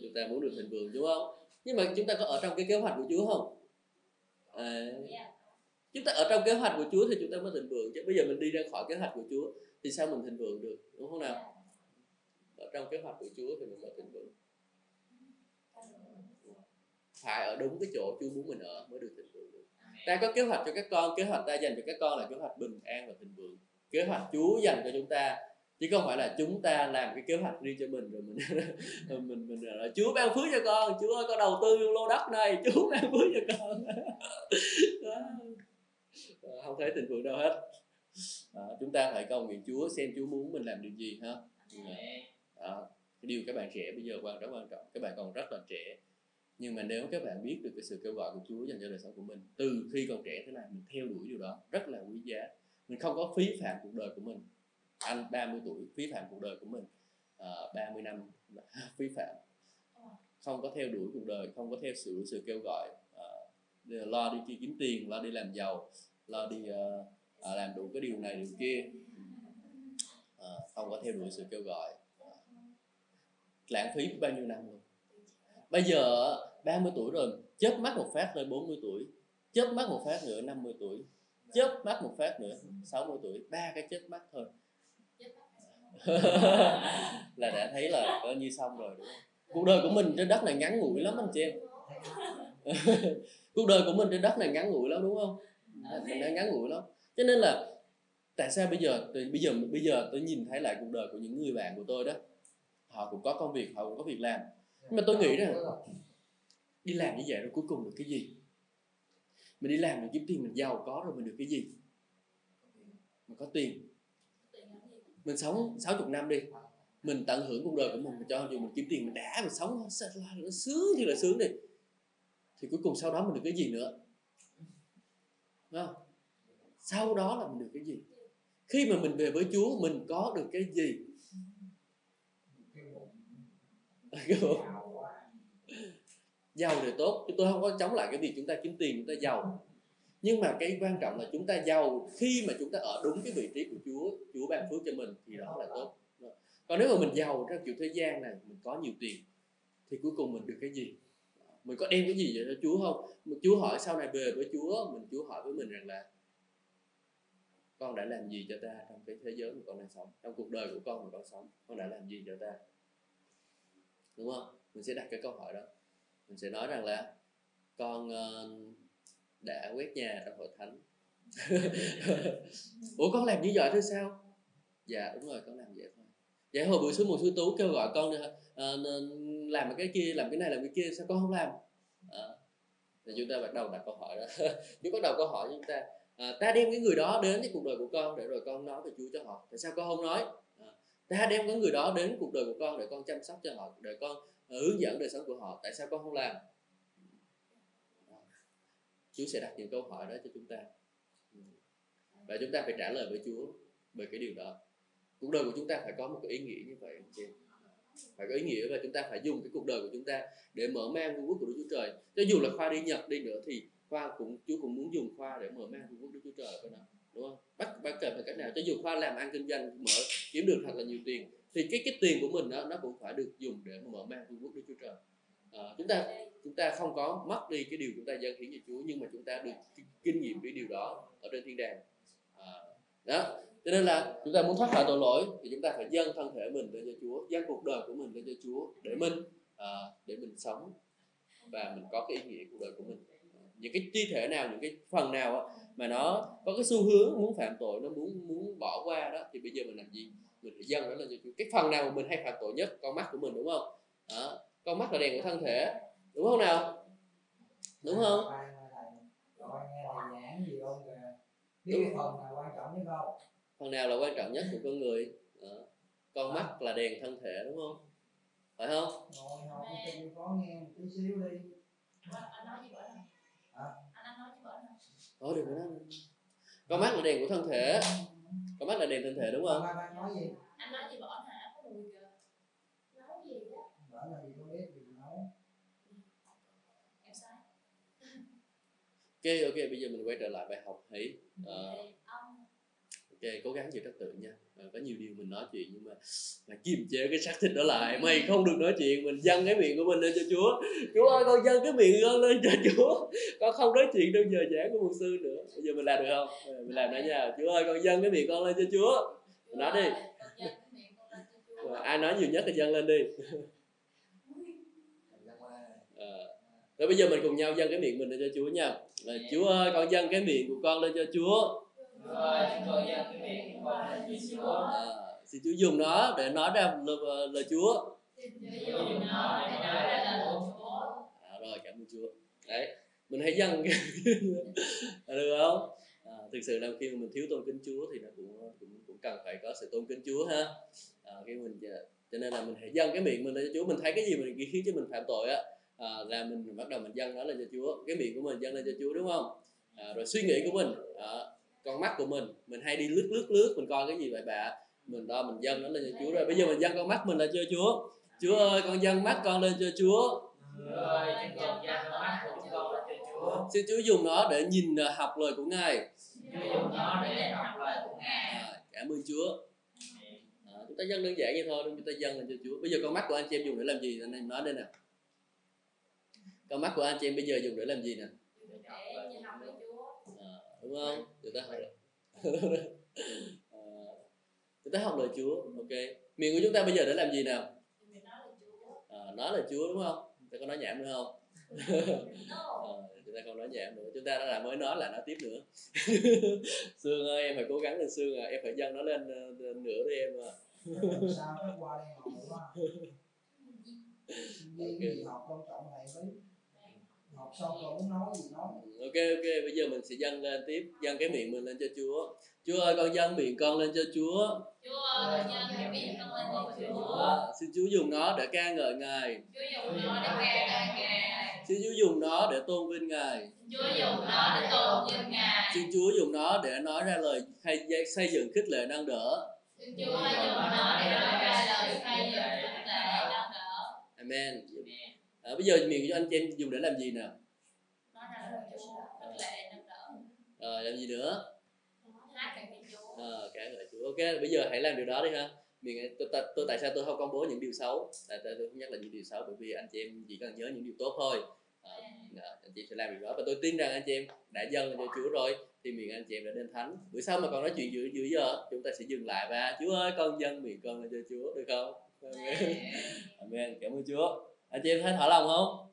chúng ta muốn được thịnh vượng đúng không? Nhưng mà chúng ta có ở trong cái kế hoạch của Chúa không? À, chúng ta ở trong kế hoạch của Chúa thì chúng ta mới thịnh vượng chứ bây giờ mình đi ra khỏi kế hoạch của Chúa thì sao mình thịnh vượng được, đúng không nào? Ở trong kế hoạch của Chúa thì mình mới thịnh vượng. Phải ở đúng cái chỗ Chúa muốn mình ở mới được thịnh vượng được. Ta có kế hoạch cho các con, kế hoạch ta dành cho các con là kế hoạch bình an và thịnh vượng. Kế hoạch Chúa dành cho chúng ta, chứ không phải là chúng ta làm cái kế hoạch riêng cho mình rồi mình [LAUGHS] mình mình là Chúa ban phước cho con, Chúa ơi, con đầu tư lô đất này, Chúa ban phước cho con. [LAUGHS] Không thấy thịnh vượng đâu hết đó, chúng ta phải cầu nguyện Chúa xem Chúa muốn mình làm điều gì ha. Đó, cái điều các bạn trẻ bây giờ quan rất quan trọng. Các bạn còn rất là trẻ. Nhưng mà nếu các bạn biết được cái sự kêu gọi của Chúa dành cho đời sống của mình từ khi còn trẻ thế này mình theo đuổi điều đó rất là quý giá. Mình không có phí phạm cuộc đời của mình. Anh 30 tuổi phí phạm cuộc đời của mình. À, 30 năm [LAUGHS] phí phạm. Không có theo đuổi cuộc đời không có theo sự sự kêu gọi. À, lo đi kiếm tiền lo đi làm giàu lo đi uh, à, làm đủ cái điều này điều kia. À, không có theo đuổi sự kêu gọi. À, lãng phí bao nhiêu năm rồi? Bây giờ 30 tuổi rồi chớp mắt một phát lên 40 tuổi chớp mắt một phát nữa 50 tuổi chớp mắt một phát nữa 60 tuổi ba cái chớp mắt thôi. [LAUGHS] Là đã thấy là coi như xong rồi đúng không? cuộc đời của mình trên đất này ngắn ngủi lắm anh chị em. [LAUGHS] Cuộc đời của mình trên đất này ngắn ngủi lắm đúng không? Mình đang ngắn ngủi lắm cho nên là tại sao bây giờ tôi, bây giờ bây giờ tôi nhìn thấy lại cuộc đời của những người bạn của tôi đó họ cũng có công việc họ cũng có việc làm. Nhưng mà tôi nghĩ rằng đi làm như vậy rồi cuối cùng được cái gì? Mình đi làm mình kiếm tiền mình giàu có rồi mình được cái gì? Mình có tiền. Mình sống 60 năm đi. Mình tận hưởng cuộc đời của mình cho dù mình kiếm tiền mình đã mình sống nó sướng thì là sướng đi. Thì cuối cùng sau đó mình được cái gì nữa? Đúng không? Sau đó là mình được cái gì? Khi mà mình về với Chúa, mình có được cái gì? Giàu thì tốt, chứ tôi không có chống lại cái việc chúng ta kiếm tiền, chúng ta giàu. Nhưng mà cái quan trọng là chúng ta giàu, khi mà chúng ta ở đúng cái vị trí của Chúa Chúa ban phước cho mình thì đó là tốt. Còn nếu mà mình giàu trong kiểu thế gian này, mình có nhiều tiền, thì cuối cùng mình được cái gì? Mình có đem cái gì vậy cho Chúa không? Chúa hỏi sau này về với Chúa, mình Chúa hỏi với mình rằng là con đã làm gì cho ta trong cái thế giới mà con đang sống trong cuộc đời của con mà con sống con đã làm gì cho ta? Đúng không? Mình sẽ đặt cái câu hỏi đó. Mình sẽ nói rằng là con uh, đã quét nhà trong hội thánh. [LAUGHS] Ủa con làm như vậy thôi sao? Dạ đúng rồi con làm vậy thôi. Vậy hồi buổi sứ một sư tú kêu gọi con uh, làm cái kia làm cái này làm cái kia sao con không làm? À, thì chúng ta bắt đầu đặt câu hỏi đó. [LAUGHS] Chúng bắt đầu câu hỏi chúng ta à, ta đem cái người đó đến cái cuộc đời của con để rồi con nói về Chúa cho họ. Tại sao con không nói? À, ta đem cái người đó đến cuộc đời của con để con chăm sóc cho họ để con ờ, hướng dẫn đời sống của họ. Tại sao con không làm? Chúa sẽ đặt những câu hỏi đó cho chúng ta. Ừ. Và chúng ta phải trả lời với Chúa về cái điều đó. Cuộc đời của chúng ta phải có một cái ý nghĩa như vậy chị phải có ý nghĩa và chúng ta phải dùng cái cuộc đời của chúng ta để mở mang vương quốc của Đức Chúa Trời. Cho dù là khoa đi Nhật đi nữa thì khoa cũng Chúa cũng muốn dùng khoa để mở mang vương quốc Đức Chúa Trời phải không đúng không? Bắt bắt cần phải cách nào cho dù khoa làm ăn kinh doanh mở kiếm được thật là nhiều tiền thì cái cái tiền của mình đó nó cũng phải được dùng để mở mang vương quốc Đức Chúa Trời. À, chúng ta chúng ta không có mất đi cái điều chúng ta dâng hiến cho Chúa nhưng mà chúng ta được kinh nghiệm cái điều đó ở trên thiên đàng. À, đó. Cho nên là chúng ta muốn thoát khỏi tội lỗi thì chúng ta phải dâng thân thể mình lên cho Chúa dâng cuộc đời của mình lên cho Chúa để mình à, để mình sống và mình có cái ý nghĩa cuộc đời của mình những cái chi thể nào những cái phần nào mà nó có cái xu hướng muốn phạm tội nó muốn muốn bỏ qua đó thì bây giờ mình làm gì? Mình phải dâng nó lên cho Chúa. Cái phần nào mà mình hay phạm tội nhất? Con mắt của mình đúng không? Đó. con mắt là đèn của thân thể đúng không nào? Đúng không? đúng. phần nào quan trọng nhất không? Phần nào là quan trọng nhất của con người? Đó. con mắt là đèn thân thể đúng không? Phải không? Ngồi học có nghe một tí xíu đi. Anh nói gì bởi hả anh nói gì bởi Ồ, đừng có nói con mắt là đèn của thân thể. Con mắt là đèn thân thể đúng không? Ba nói gì? Anh nói gì bởi hả có mùi kìa. Nói gì á bảo là gì có biết gì nấu em sai. Ok ok bây giờ mình quay trở lại bài học hãy uh, ông ok cố gắng giữ trật tự nha. Ờ, có nhiều điều mình nói chuyện nhưng mà mà kiềm chế cái xác thịt đó lại. Mày không được nói chuyện mình dâng cái miệng của mình lên cho chúa. Chúa ơi con dâng cái miệng con lên cho chúa. Con không nói chuyện trong giờ giảng của một sư nữa. Bây giờ mình làm được không? Ờ, mình làm đó nha. Chúa ơi con dâng cái miệng con lên cho chúa. Nói đi. Rồi, ai nói nhiều nhất thì dâng lên đi. Rồi bây giờ mình cùng nhau dâng cái miệng mình lên cho Chúa nha. Là, Chúa ơi, con dâng cái miệng của con lên cho Chúa. Ờ, thì Chúa. Dùng nó để nói ra lời, lời Chúa. dùng nó để nói ra lời Chúa À, rồi, cảm ơn Chúa. Đấy, mình hãy dâng [LAUGHS] được không? À, thực sự là khi mà mình thiếu tôn kính Chúa thì nó cũng cũng cũng cần phải có sự tôn kính Chúa ha. À, khi mình dạ, cho nên là mình hãy dâng cái miệng mình lên cho Chúa. Mình thấy cái gì mình khiến cho mình phạm tội á à, là mình bắt đầu mình dâng nó lên cho Chúa. Cái miệng của mình dâng lên cho Chúa đúng không? À, rồi suy nghĩ của mình, à, con mắt của mình, mình hay đi lướt lướt lướt mình coi cái gì vậy bạ mình đo mình dâng nó lên cho Chúa rồi. Bây giờ mình dâng con mắt mình lên cho Chúa. Chúa ơi con dâng mắt con lên cho Chúa. Xin Chúa dùng nó để nhìn à, học lời của Ngài. Học lời của à, cảm ơn Chúa. À, chúng ta dâng đơn giản vậy thôi chúng ta dâng lên cho Chúa. Bây giờ con mắt của anh chị em dùng để làm gì? Anh em nói đây nè. Con mắt của anh chị em bây giờ dùng để làm gì nè để nhìn học lời Chúa à, đúng không? Chúng ta học à, chúng ta học lời Chúa. Ok. Miệng của chúng ta bây giờ để làm gì nào? À, nói là Chúa. Đúng không? Chúng ta có nói nhảm nữa không? [LAUGHS] Ờ, chúng ta không nói nhảm nữa. Chúng ta đã là mới nói là nói tiếp nữa. [LAUGHS] Sương ơi em phải cố gắng lên Sương à. Em phải dâng nó lên ờ, lên nữa đi em à. Làm sao nó qua đây học xong rồi muốn nói gì nói. Ok ok bây giờ mình sẽ dâng lên tiếp dâng cái miệng mình lên cho Chúa. Chúa ơi con dâng miệng con lên cho Chúa. Chúa ơi nhân cái miệng con lên cho Chúa. À, xin Chúa dùng nó để ca ngợi Ngài. Chúa dùng nó để ca ngợi Ngài. Xin Chúa dùng nó để tôn vinh Ngài. Chúa dùng nó để tôn vinh Ngài. Xin Chúa dùng nó để nói ra lời hay xây dựng khích lệ nâng đỡ. Xin Chúa dùng nó để nói ra lời khai dựng khích lệ nâng đỡ. Amen à, bây giờ miệng của anh chị em dùng để làm gì nào nâng đỡ Rồi làm gì nữa ngợi Chúa Ờ, cả người Chúa. Ok, bây giờ hãy làm điều đó đi ha. Mình tôi, tôi, tôi tại sao tôi không công bố những điều xấu? Tại tôi không nhắc là những điều xấu bởi vì anh chị em chỉ cần nhớ những điều tốt thôi. Ờ, ờ, anh chị em sẽ làm điều đó và tôi tin rằng anh chị em đã dâng lên cho Chúa rồi thì miệng anh chị em đã đến thánh. Bữa sau mà còn nói chuyện giữa giữa giờ chúng ta sẽ dừng lại và Chúa ơi con dâng miệng con lên cho Chúa được không? Amen. [LAUGHS] Amen. Cảm ơn Chúa. Anh chị em thấy thỏa lòng không?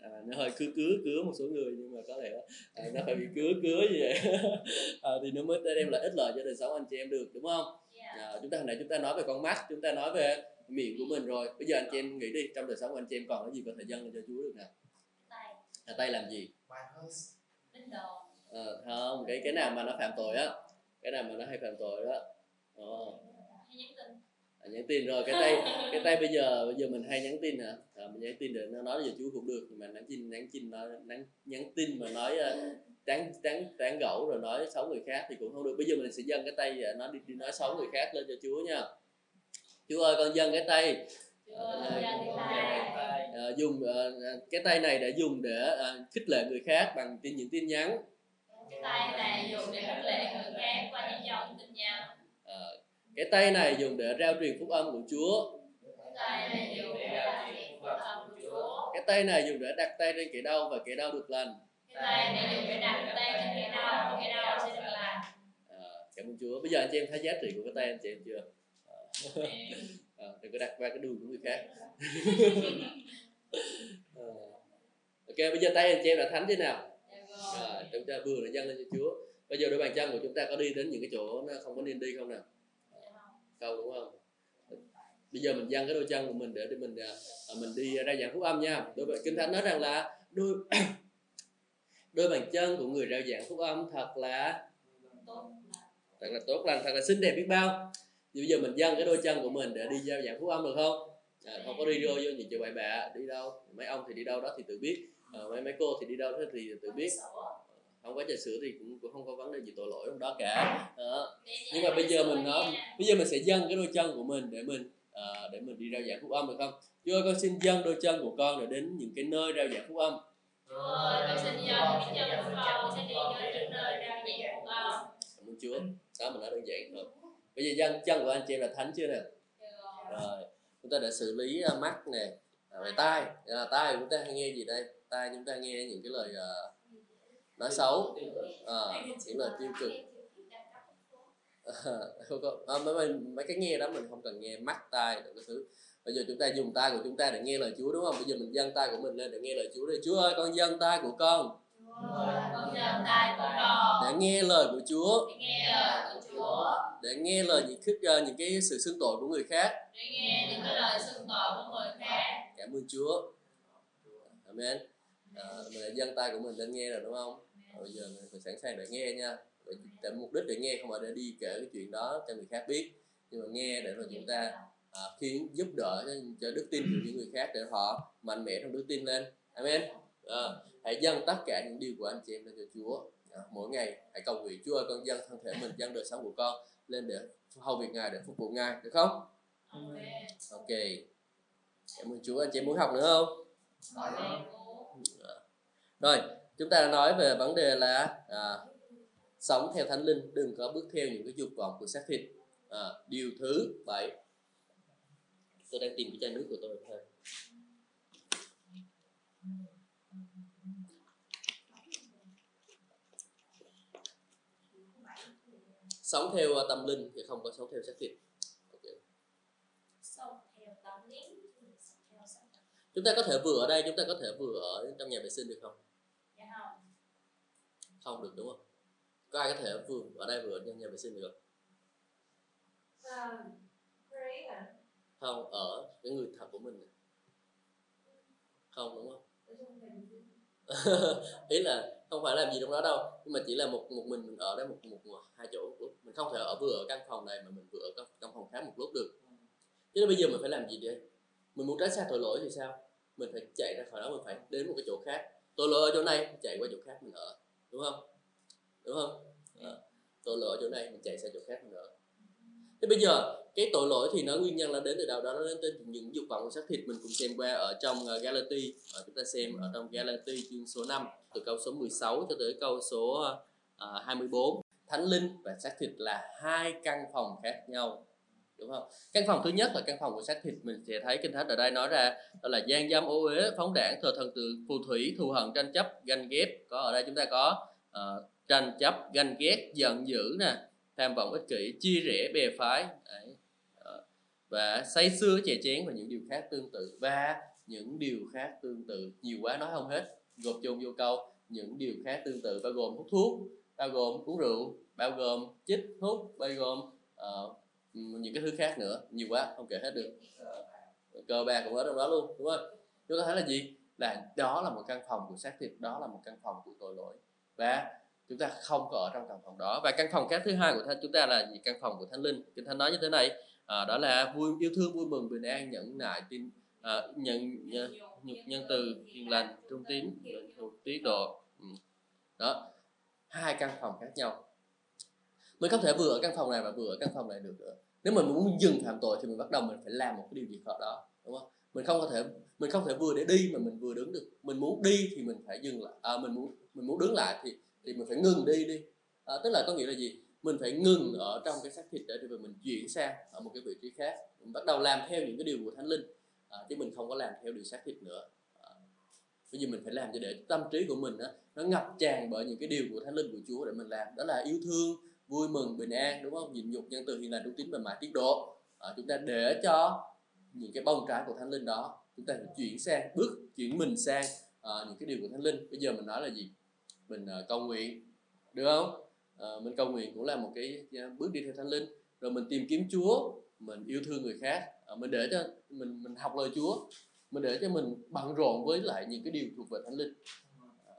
à, nó hơi cứ cứ cứa một số người nhưng mà có lẽ à, nó phải bị cứa cứa như vậy. [LAUGHS] À, thì nó mới đem lại ích lợi cho đời sống anh chị em được đúng không? À, chúng ta hồi nãy chúng ta nói về con mắt chúng ta nói về miệng của mình rồi. Bây giờ anh chị em nghĩ đi trong đời sống của anh chị em còn cái gì có thể dâng lên cho Chúa được nào? Tay. À, tay làm gì? À, không cái cái nào mà nó phạm tội á cái nào mà nó hay phạm tội đó Ờ. hay nhắn tin. À, nhắn tin rồi cái tay cái tay bây giờ bây giờ mình hay nhắn tin hả? À, mình nhắn tin để nó nói về Chúa cũng được. Nhưng mà nhắn tin nhắn tin nói nhắn, nhắn tin mà nói uh, tán tán tán gẫu rồi nói xấu người khác thì cũng không được. Bây giờ mình sẽ dâng cái tay uh, nó đi, đi nói xấu người khác lên cho Chúa nha. Chúa ơi con dâng cái tay. À, dùng uh, cái tay này để dùng để uh, khích lệ người khác bằng tin những tin nhắn. Cái tay này dùng để khích lệ người khác qua những dòng tin nhắn. À, cái tay này dùng để rao truyền phúc âm của Chúa cái tay này dùng để đặt tay trên kẻ đau và kẻ đau được lành cái tay này dùng để đặt tay trên kẻ đau kẻ đau sẽ được lành cảm ơn Chúa. Bây giờ anh chị em thấy giá trị của cái tay anh chị em chưa? À, [LAUGHS] à đừng có đặt qua cái đường của người khác. [LAUGHS] à, ok, bây giờ tay anh chị em đã thánh thế nào? À, chúng ta vừa đã dâng lên cho Chúa. Bây giờ đôi bàn chân của chúng ta có đi đến những cái chỗ nó không có nên đi không nào? Câu đúng không? Bây giờ mình dâng cái đôi chân của mình để để mình à, à, mình đi ra giảng phúc âm nha. Đôi kinh thánh nói rằng là đôi [COUGHS] đôi bàn chân của người rao giảng phúc âm thật là thật là tốt lành thật là xinh đẹp biết bao. Thì bây giờ mình dâng cái đôi chân của mình để đi giao giảng phúc âm được không? À, không có đi vô vô những chỗ bậy bạ đi đâu? Mấy ông thì đi đâu đó thì tự biết. À, mấy mấy cô thì đi đâu đó thì tự biết không có trà sữa thì cũng, cũng không có vấn đề gì tội lỗi trong đó cả. Đó. nhưng mà bây giờ mình nói bây giờ mình sẽ dâng cái đôi chân của mình để mình à, để mình đi rao giảng phúc âm được không? Chúa ơi con xin dâng đôi chân của con để đến những cái nơi rao giảng phúc âm. Chúa ơi, con xin dâng cái chân của con sẽ đi đến những nơi rao giảng phúc âm. cảm ơn Chúa. Đó mình nói đơn giản thôi. Bây giờ dân chân của anh chị em là thánh chưa nè rồi chúng ta đã xử lý uh, mắt nè à, về tai. À, tai chúng ta hay nghe gì đây? Tai chúng ta nghe những cái lời uh, nói xấu. À, những lời tiêu cực. Ờ, [LAUGHS] không có. À, mấy, mấy, mấy cái nghe đó mình không cần nghe mắt tai được cái thứ. Bây giờ chúng ta dùng tai của chúng ta để nghe lời Chúa đúng không? Bây giờ mình dâng tay của mình lên để nghe lời Chúa đây Chúa ơi con dâng tay của con. Để nghe lời của Chúa. Để nghe lời của Chúa để nghe lời những khích uh, những cái sự xưng tội của người khác. Để nghe những cái lời xưng tội của người khác cảm ơn Chúa. Amen. À, mình đã dâng tay của mình lên nghe rồi đúng không? Bây giờ mình sẵn sàng để nghe nha. Để mục đích để nghe không phải để đi kể cái chuyện đó cho người khác biết. Nhưng mà nghe để rồi chúng ta à, khiến giúp đỡ cho, cho đức tin của những người khác để họ mạnh mẽ trong đức tin lên. Amen. À, hãy dâng tất cả những điều của anh chị em lên cho Chúa. À, mỗi ngày hãy cầu nguyện Chúa ơi con dâng thân thể mình dâng đời sống của con lên để hầu việc ngài để phục vụ ngài được không? Ok. Cảm ơn Chúa. Anh chị em muốn học nữa không? Rồi chúng ta nói về vấn đề là à, sống theo thánh linh đừng có bước theo những cái dục vọng của xác thịt. À, điều thứ bảy. Tôi đang tìm cái chai nước của tôi thôi. Sống theo uh, tâm linh thì không có sống theo xác thịt. Okay. chúng ta có thể vừa ở đây chúng ta có thể vừa ở trong nhà vệ sinh được không không được đúng không? Có ai có thể vừa ở đây vừa trong nhà vệ sinh được? Không ở cái người thật của mình không đúng không? [LAUGHS] Ý là không phải làm gì trong đó đâu nhưng mà chỉ là một một mình mình ở đấy một một, một hai chỗ. Lúc mình không thể ở vừa ở căn phòng này mà mình vừa ở căn, phòng khác một lúc được. Chứ bây giờ mình phải làm gì đây? Mình muốn tránh xa tội lỗi thì sao? Mình phải chạy ra khỏi đó mình phải đến một cái chỗ khác. Tội lỗi ở chỗ này chạy qua chỗ khác mình ở đúng không? Đúng không? À, tội lỗi ở chỗ này mình chạy sang chỗ khác nữa. thế bây giờ cái tội lỗi thì nó nguyên nhân là đến từ đâu đó? Nó đến từ những dục vọng của xác thịt mình cũng xem qua ở trong ờ, Galati uh, ờ, chúng ta xem ở trong Galati chương số 5 từ câu số 16 cho tới câu số ờ, uh, 24 thánh linh và xác thịt là hai căn phòng khác nhau đúng không căn phòng thứ nhất là căn phòng của xác thịt mình sẽ thấy kinh thánh ở đây nói ra đó là gian dâm ô uế phóng đảng thờ thần tự phù thủy thù hận tranh chấp ganh ghét có ở đây chúng ta có uh, tranh chấp ganh ghét giận dữ nè tham vọng ích kỷ chia rẽ bè phái Đấy. Ờ, và say xưa chè chén và những điều khác tương tự và những điều khác tương tự nhiều quá nói không hết gộp chung vô câu những điều khác tương tự bao gồm hút thuốc bao gồm uống rượu bao gồm chích hút bao gồm uh, những cái thứ khác nữa. Nhiều quá không kể hết được. Ờ, cơ cờ bạc cũng ở trong đó luôn đúng không? Chúng ta thấy là gì? Là đó là một căn phòng của xác thịt đó là một căn phòng của tội lỗi. Và chúng ta không có ở trong căn phòng đó. Và căn phòng khác thứ hai của thánh chúng ta là gì? Căn phòng của thánh linh. Kinh thánh nói như thế này à, đó là vui yêu thương vui mừng bình an nhẫn nại tin ờ, à, nhận nhân, nhân từ hiền lành trung tín tiết độ. Ừ. Đó hai căn phòng khác nhau mình không thể vừa ở căn phòng này và vừa ở căn phòng này được nữa. Nếu mình muốn dừng phạm tội thì mình bắt đầu mình phải làm một cái điều gì đó đúng không? Mình không có thể mình không thể vừa để đi mà mình vừa đứng được. Mình muốn đi thì mình phải dừng lại à, mình muốn mình muốn đứng lại thì thì mình phải ngừng đi đi. À, tức là có nghĩa là gì? Mình phải ngừng ở trong cái xác thịt để rồi mình chuyển sang ở một cái vị trí khác. Mình bắt đầu làm theo những cái điều của thánh linh à, chứ mình không có làm theo điều xác thịt nữa. À, bây giờ mình phải làm cho để tâm trí của mình đó, nó ngập tràn bởi những cái điều của thánh linh của Chúa để mình làm. Đó là yêu thương vui mừng bình an đúng không? Nhịn nhục nhân từ hiền lành đúng tính và mãi tiết độ. À, chúng ta để cho những cái bông trái của thánh linh đó chúng ta chuyển sang bước chuyển mình sang à, những cái điều của thánh linh. Bây giờ mình nói là gì? Mình à, cầu nguyện được không? À, mình cầu nguyện cũng là một cái bước đi theo thánh linh. Rồi mình tìm kiếm Chúa mình yêu thương người khác. À, mình để cho mình mình học lời Chúa. Mình để cho mình bận rộn với lại những cái điều thuộc về thánh linh. À,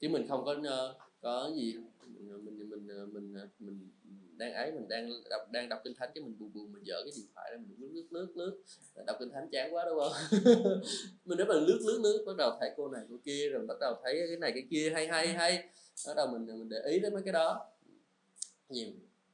chứ mình không có uh, có gì mình mình Ờ, mình ờ, mình, đang ấy mình đang đọc đang đọc kinh thánh cái mình buồn buồn mình dở cái điện thoại ra mình lướt lướt lướt lướt. Đọc kinh thánh chán quá đúng không? [LAUGHS] Mình rất là lướt lướt lướt bắt đầu thấy cô này cô kia rồi bắt đầu thấy cái này cái kia hay hay hay. Bắt đầu mình mình để ý đến mấy cái đó. Nhiều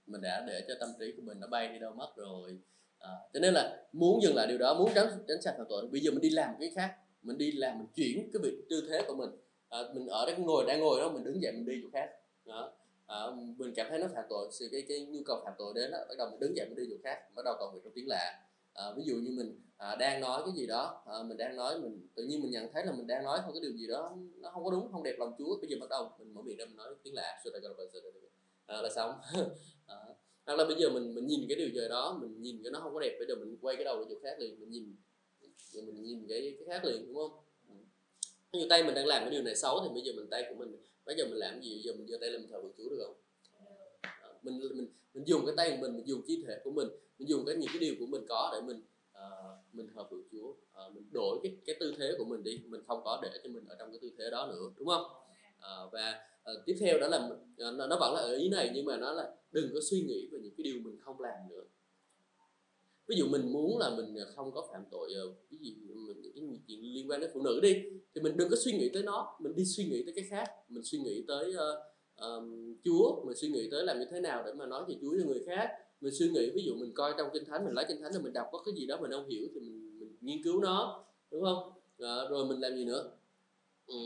mình đã để cho tâm trí của mình nó bay đi đâu mất rồi. À, cho nên là muốn dừng lại điều đó muốn tránh tránh xa phạm tội bây giờ mình đi làm cái khác. Mình đi làm mình chuyển cái việc tư thế của mình. À, mình ở đây ngồi đang ngồi đó mình đứng dậy mình đi chỗ khác. Đó à, mình cảm thấy nó phạm tội sự cái cái nhu cầu phạm tội đến đó, bắt đầu mình đứng dậy mình đi chỗ khác bắt đầu cầu nguyện trong tiếng lạ. À, ví dụ như mình à, đang nói cái gì đó à, mình đang nói mình tự nhiên mình nhận thấy là mình đang nói không cái điều gì đó nó không có đúng không đẹp lòng Chúa bây giờ bắt đầu mình mở miệng ra mình nói tiếng lạ. À, là xong. À, [LAUGHS] hoặc là bây giờ mình mình nhìn cái điều gì đó mình nhìn cái nó không có đẹp bây giờ mình quay cái đầu đi chỗ khác liền mình nhìn mình nhìn cái cái khác liền đúng không? Như tay mình đang làm cái điều này xấu thì bây giờ mình tay của mình bây giờ mình làm gì? Giờ mình giơ tay lên mình thờ phượng Chúa được không? À, mình mình mình dùng cái tay của mình mình dùng chi thể của mình mình dùng cái những cái điều của mình có để mình à, mình thờ phượng Chúa à, ờ, mình đổi cái cái tư thế của mình đi mình không có để cho mình ở trong cái tư thế đó nữa đúng không? À, và à, tiếp theo đó là nó, nó vẫn là ở ý này nhưng mà nó là đừng có suy nghĩ về những cái điều mình không làm nữa ví dụ mình muốn là mình à, không có phạm tội ờ, cái gì ờ, mình những cái chuyện liên quan đến phụ nữ đi thì mình đừng có suy nghĩ tới nó mình đi suy nghĩ tới cái khác. Mình suy nghĩ tới uh, um, Chúa mình suy nghĩ tới làm như thế nào để mà nói về Chúa cho người khác. Mình suy nghĩ ví dụ mình coi trong kinh thánh mình lấy kinh thánh rồi mình đọc có cái gì đó mình không hiểu thì mình, mình nghiên cứu nó đúng không? À, rồi mình làm gì nữa? Ừ,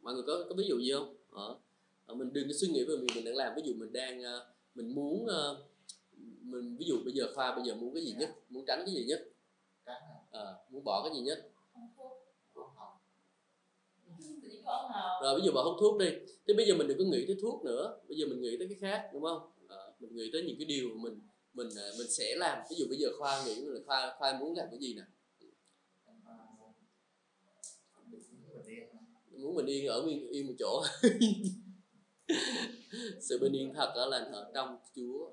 mọi người có có ví dụ gì không? À, mình đừng có suy nghĩ về việc mình đang làm. Ví dụ mình đang mình muốn mình ví dụ bây giờ khoa bây giờ muốn cái gì nhất? Muốn tránh cái gì nhất? À, muốn bỏ cái gì nhất? Rồi ví dụ bà hút thuốc đi. Thế bây giờ mình đừng có nghĩ tới thuốc nữa. Bây giờ mình nghĩ tới cái khác đúng không? À, mình nghĩ tới những cái điều mà mình mình à, mình sẽ làm. Ví dụ bây giờ khoa nghĩ là khoa khoa muốn làm cái gì nè? Muốn mình yên ở yên, yên một chỗ. [LAUGHS] Sự bình yên thật đó là ở trong Chúa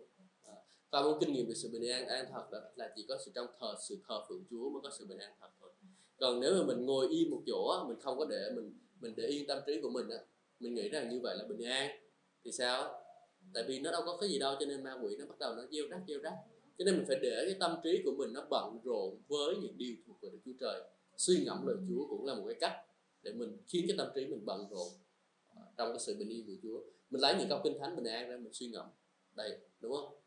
và muốn kinh nghiệm về sự bình an an thật đó là chỉ có sự trong thờ, sự thờ phượng Chúa mới có sự bình an thật thôi. Còn nếu mà mình ngồi yên một chỗ mình không có để, mình mình để yên tâm trí của mình á, mình nghĩ rằng như vậy là bình an. Thì sao? Tại vì nó đâu có cái gì đâu, cho nên ma quỷ nó bắt đầu nó gieo rắc gieo rắc. Cho nên mình phải để cái tâm trí của mình nó bận rộn với những điều thuộc về Đức Chúa Trời. Suy ngẫm lời Chúa cũng là một cái cách để mình, khiến cái tâm trí mình bận rộn ờ, trong cái sự bình yên của Chúa. Mình lấy những câu kinh thánh bình an ra mình suy ngẫm. Đây, đúng không?